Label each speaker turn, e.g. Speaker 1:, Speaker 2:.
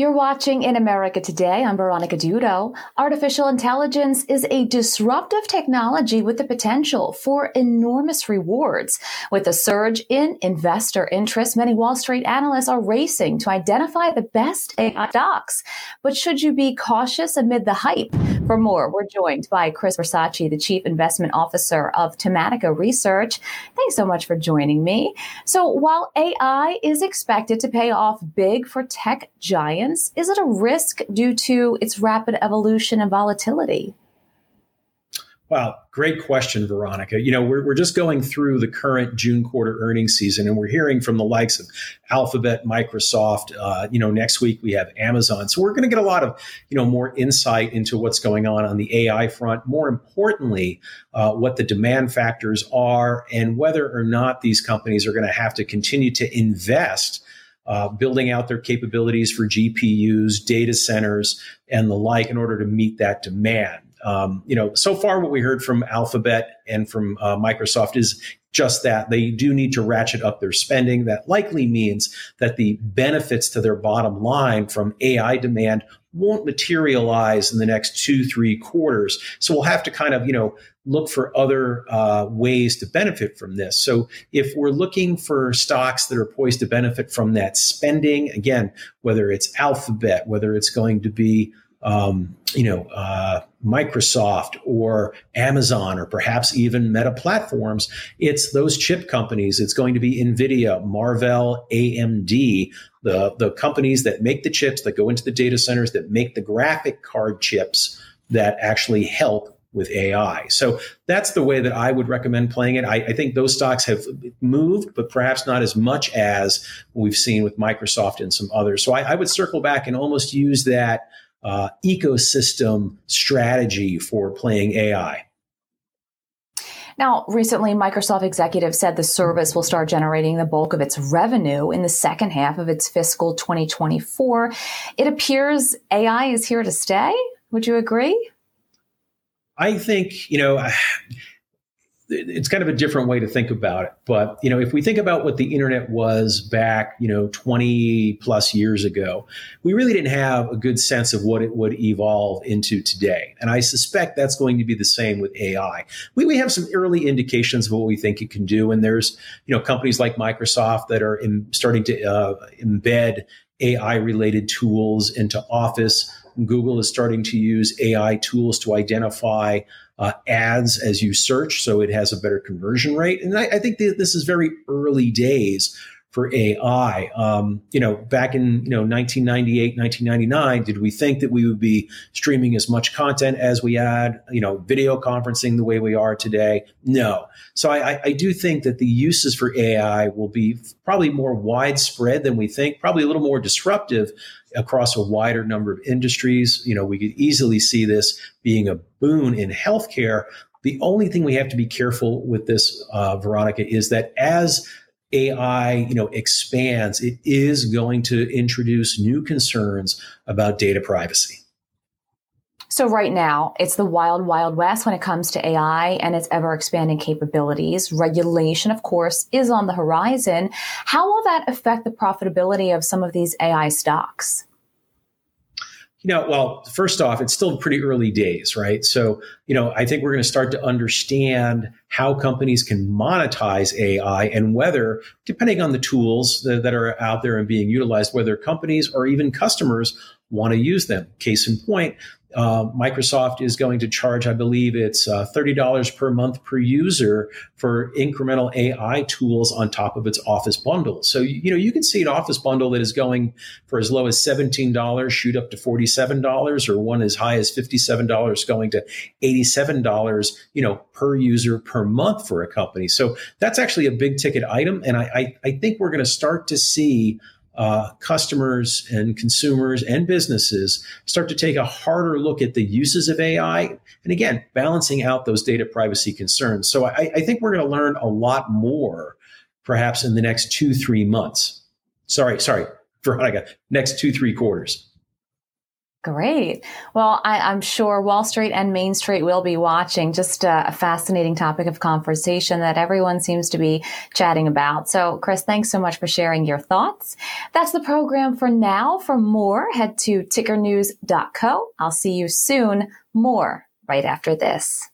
Speaker 1: You're watching In America Today. I'm Veronica Dudo. Artificial intelligence is a disruptive technology with the potential for enormous rewards. With a surge in investor interest, many Wall Street analysts are racing to identify the best AI stocks. But should you be cautious amid the hype? For more, we're joined by Chris Versace, the Chief Investment Officer of Tematica Research. Thanks so much for joining me. So while AI is expected to pay off big for tech giants, is it a risk due to its rapid evolution and volatility?
Speaker 2: Wow, great question, Veronica. You know, we're, we're just going through the current June quarter earnings season, and we're hearing from the likes of Alphabet, Microsoft. Uh, you know, next week we have Amazon. So we're going to get a lot of, you know, more insight into what's going on on the AI front. More importantly, uh, what the demand factors are and whether or not these companies are going to have to continue to invest uh, building out their capabilities for GPUs, data centers, and the like in order to meet that demand. Um, you know, so far what we heard from Alphabet and from uh, Microsoft is just that they do need to ratchet up their spending. That likely means that the benefits to their bottom line from AI demand won't materialize in the next two, three quarters. So we'll have to kind of, you know, look for other uh, ways to benefit from this. So if we're looking for stocks that are poised to benefit from that spending, again, whether it's Alphabet, whether it's going to be um, you know, uh, Microsoft or Amazon or perhaps even Meta Platforms. It's those chip companies. It's going to be NVIDIA, Marvell, AMD, the, the companies that make the chips that go into the data centers, that make the graphic card chips that actually help with AI. So that's the way that I would recommend playing it. I, I, think those stocks have moved, but perhaps not as much as we've seen with Microsoft and some others. So I, I would circle back and almost use that uh, ecosystem strategy for playing AI.
Speaker 1: Now, recently, Microsoft executives said the service will start generating the bulk of its revenue in the second half of its fiscal 2024. It appears AI is here to stay. Would you agree?
Speaker 2: I think, you know, it's kind of a different way to think about it. But, you know, if we think about what the internet was back, you know, 20 plus years ago, we really didn't have a good sense of what it would evolve into today. And I suspect that's going to be the same with AI. We, we have some early indications of what we think it can do. And there's, you know, companies like Microsoft that are in, starting to uh, embed AI related tools into Office. Google is starting to use AI tools to identify uh, ads as you search, so it has a better conversion rate. And I, I think this is very early days for AI. Um, you know, back in you know 1998, 1999, did we think that we would be streaming as much content as we had? You know, video conferencing the way we are today? No. So I, I do think that the uses for AI will be probably more widespread than we think. Probably a little more disruptive across a wider number of industries. You know, we could easily see this being a boon in healthcare. The only thing we have to be careful with this, uh, Veronica, is that as AI, you know, expands, it is going to introduce new concerns about data privacy.
Speaker 1: So right now, it's the wild, wild west when it comes to AI and its ever expanding capabilities. Regulation, of course, is on the horizon. How will that affect the profitability of some of these AI stocks?
Speaker 2: You know, well, first off, it's still pretty early days, right? So, you know, I think we're going to start to understand how companies can monetize AI and whether, depending on the tools that, that are out there and being utilized, whether companies or even customers want to use them. Case in point, uh, Microsoft is going to charge, I believe it's uh, $30 per month per user for incremental AI tools on top of its Office bundle. So, you know, you can see an Office bundle that is going for as low as $17, shoot up to $47, or one as high as $57 going to $87, you know, per user per month for a company. So that's actually a big ticket item. And I, I, I think we're going to start to see uh, customers and consumers and businesses start to take a harder look at the uses of AI. And again, balancing out those data privacy concerns. So I, I think we're going to learn a lot more perhaps in the next two, three months. Sorry, sorry, Veronica, next two, three quarters.
Speaker 1: Great. Well, I, am sure Wall Street and Main Street will be watching. Just a, a, fascinating topic of conversation that everyone seems to be chatting about. So, Chris, thanks so much for sharing your thoughts. That's the program for now. For more, head to tickernews.co. I'll see you soon. More right after this.